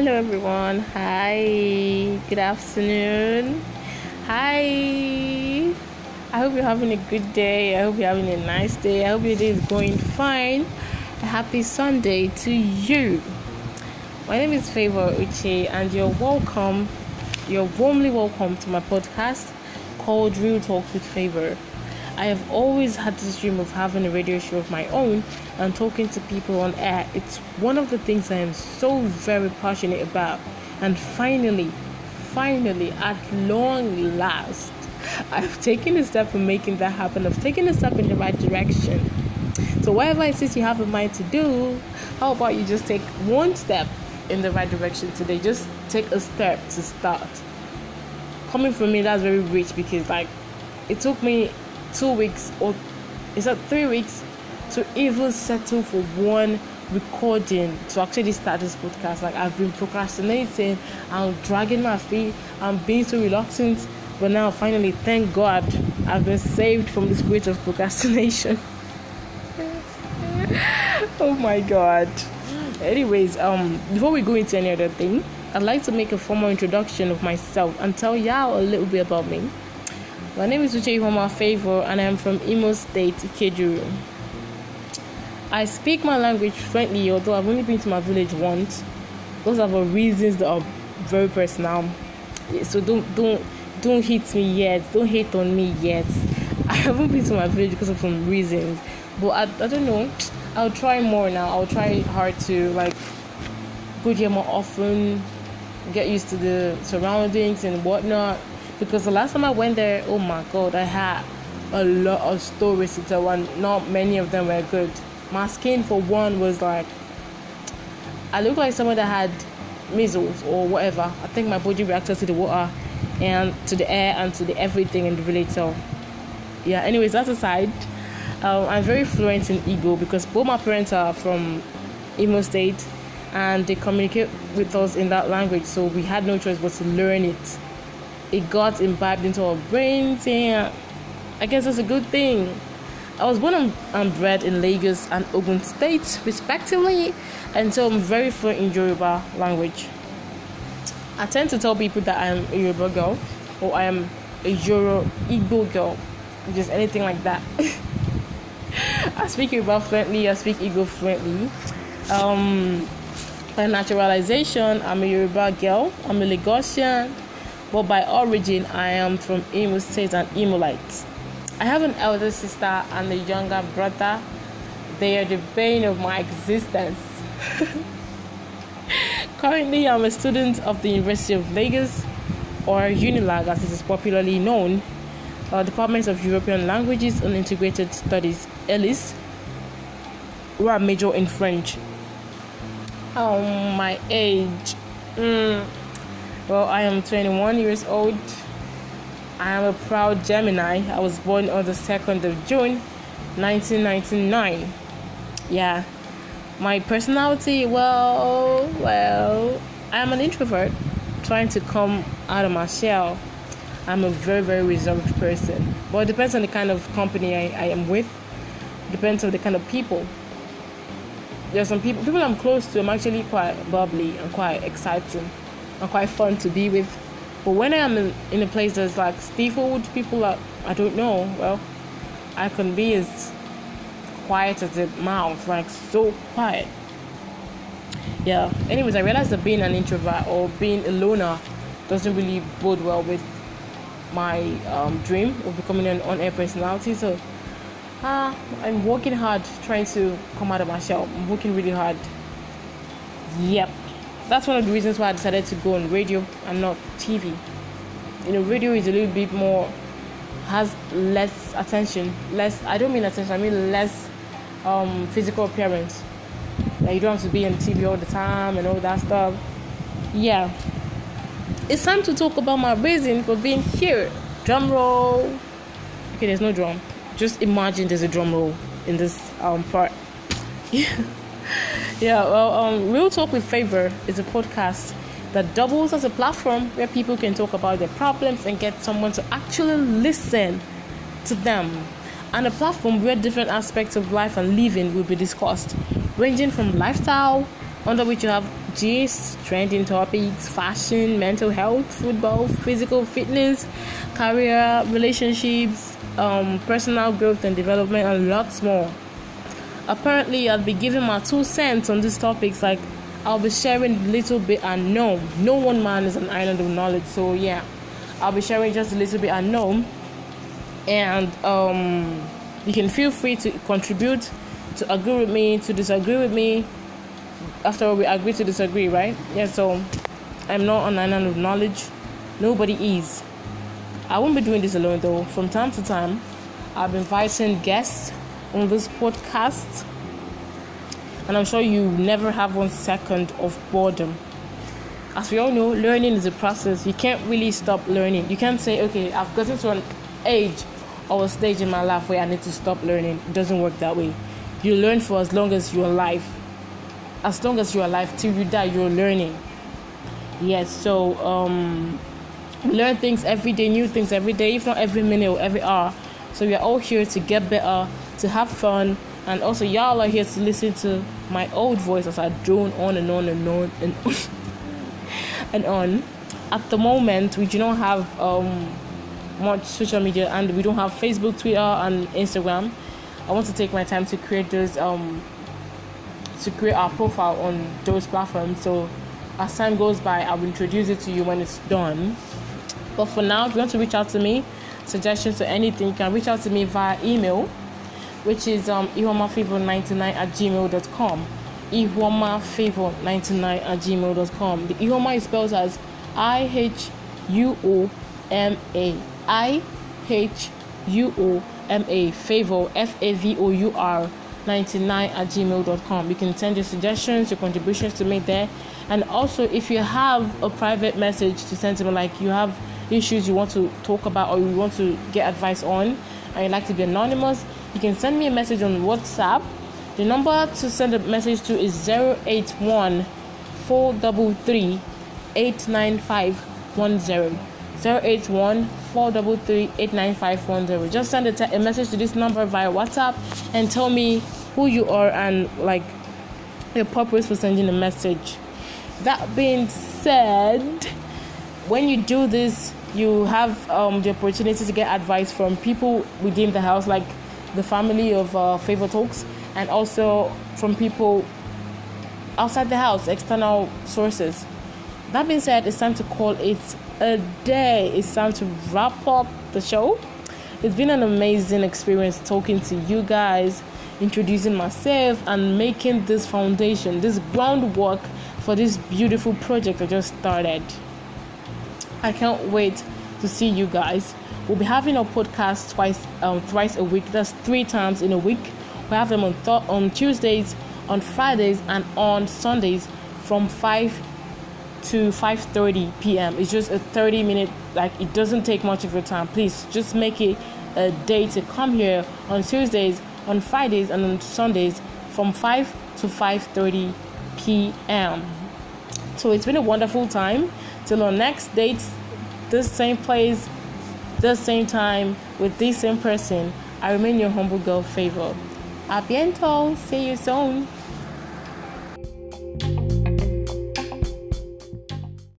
Hello, everyone. Hi. Good afternoon. Hi. I hope you're having a good day. I hope you're having a nice day. I hope your day is going fine. A happy Sunday to you. My name is Favor Uche, and you're welcome. You're warmly welcome to my podcast called Real Talks with Favor. I have always had this dream of having a radio show of my own and talking to people on air. It's one of the things I am so very passionate about. And finally, finally, at long last, I've taken a step in making that happen. I've taken a step in the right direction. So, whatever it is you have in mind to do, how about you just take one step in the right direction today? Just take a step to start. Coming from me, that's very rich because, like, it took me two weeks or is that three weeks to even settle for one recording to actually start this podcast. Like I've been procrastinating, I'm dragging my feet, I'm being so reluctant, but now finally, thank God, I've been saved from the spirit of procrastination. oh my God. Anyways, um, before we go into any other thing, I'd like to make a formal introduction of myself and tell y'all a little bit about me. My name is Uche Ihuoma Favor and I am from Imo State, Ikeduru. I speak my language fluently, although I've only been to my village once. Those are for reasons that are very personal. So don't don't don't hate me yet. Don't hate on me yet. I haven't been to my village because of some reasons. But I, I don't know. I'll try more now. I'll try hard to like go there more often, get used to the surroundings and whatnot because the last time I went there, oh my god, I had a lot of stories to tell, and not many of them were good. My skin, for one, was like I looked like someone that had measles or whatever. I think my body reacted to the water and to the air and to the everything in the village. So, yeah. Anyways, that aside, um, I'm very fluent in Igbo because both my parents are from Imo State and they communicate with us in that language. So we had no choice but to learn it it got imbibed into our brains, and I guess that's a good thing. I was born and bred in Lagos and Ogun State, respectively, and so I'm very fluent in Yoruba language. I tend to tell people that I am a Yoruba girl or I am a Euro Igbo girl, just anything like that. I speak Yoruba fluently, I speak Igbo fluently. Um, by naturalization, I'm a Yoruba girl, I'm a Lagosian, but by origin I am from Imo State and Imolite. I have an elder sister and a younger brother. They are the bane of my existence. Currently, I'm a student of the University of Lagos, or UNILAG as it is popularly known, uh, Department of European Languages and Integrated Studies, ELIS, where I major in French. Oh, my age. Mm, well, I am 21 years old. I am a proud Gemini. I was born on the 2nd of June, 1999. Yeah. My personality, well, well, I am an introvert trying to come out of my shell. I'm a very, very reserved person. But it depends on the kind of company I, I am with. It depends on the kind of people. There are some people, people I'm close to, I'm actually quite bubbly and quite exciting are quite fun to be with. But when I am in, in a place that's like stifled, people are, I don't know, well, I can be as quiet as a mouse, like so quiet. Yeah. Anyways, I realized that being an introvert or being a loner doesn't really bode well with my um, dream of becoming an on-air personality. So, uh, I'm working hard trying to come out of my shell. I'm working really hard. Yep that's one of the reasons why I decided to go on radio and not TV. You know, radio is a little bit more has less attention, less. I don't mean attention. I mean less um, physical appearance. Like you don't have to be on TV all the time and all that stuff. Yeah, it's time to talk about my reason for being here. Drum roll. Okay, there's no drum. Just imagine there's a drum roll in this um, part. yeah, well, um, Real Talk with Favor is a podcast that doubles as a platform where people can talk about their problems and get someone to actually listen to them. And a platform where different aspects of life and living will be discussed, ranging from lifestyle, under which you have gist, trending topics, fashion, mental health, football, physical fitness, career, relationships, um, personal growth and development, and lots more. Apparently, I'll be giving my two cents on these topics. Like, I'll be sharing little bit unknown. No one man is an island of knowledge, so yeah, I'll be sharing just a little bit unknown, and um, you can feel free to contribute, to agree with me, to disagree with me. After all, we agree to disagree, right? Yeah. So, I'm not an island of knowledge. Nobody is. I won't be doing this alone though. From time to time, I'll be inviting guests on this podcast, and I'm sure you never have one second of boredom. As we all know, learning is a process. You can't really stop learning. You can't say, okay, I've gotten to an age or a stage in my life where I need to stop learning. It doesn't work that way. You learn for as long as you're alive. As long as you're alive, till you die, you're learning. Yes, so um, learn things every day, new things every day, if not every minute or every hour. So we are all here to get better, to have fun, and also y'all are here to listen to my old voice as I drone on and on and on and on and on. At the moment, we do not have um, much social media, and we don't have Facebook, Twitter, and Instagram. I want to take my time to create those um, to create our profile on those platforms. So as time goes by, I'll introduce it to you when it's done. But for now, if you want to reach out to me, suggestions or anything, you can reach out to me via email, which is um, ihuomafavor99 at gmail.com. ihuomafavor99 at gmail.com. The Ihuoma is spelled as I H U O M A. I H U O M A. Favor, F A V O U R 99 at gmail.com. You can send your suggestions, your contributions to me there. And also, if you have a private message to send to me, like you have issues you want to talk about or you want to get advice on and you'd like to be anonymous, you can send me a message on WhatsApp. The number to send a message to is 081 433 89510. 081 433 89510. Just send a, te- a message to this number via WhatsApp and tell me who you are and like your purpose for sending a message. That being said, when you do this, you have um, the opportunity to get advice from people within the house, like the family of uh, Favor Talks, and also from people outside the house, external sources. That being said, it's time to call it a day. It's time to wrap up the show. It's been an amazing experience talking to you guys, introducing myself, and making this foundation, this groundwork for this beautiful project I just started. I can't wait to see you guys. We'll be having our podcast twice, um, twice a week. That's three times in a week. We have them on th- on Tuesdays, on Fridays, and on Sundays from five to 5:30 p.m. It's just a 30 minute. Like it doesn't take much of your time. Please just make it a day to come here on Tuesdays, on Fridays, and on Sundays from 5 to 5:30 p.m. So it's been a wonderful time. Till our next date, this same place, this same time, with this same person, I remain your humble girl favor. A bientôt. See you soon.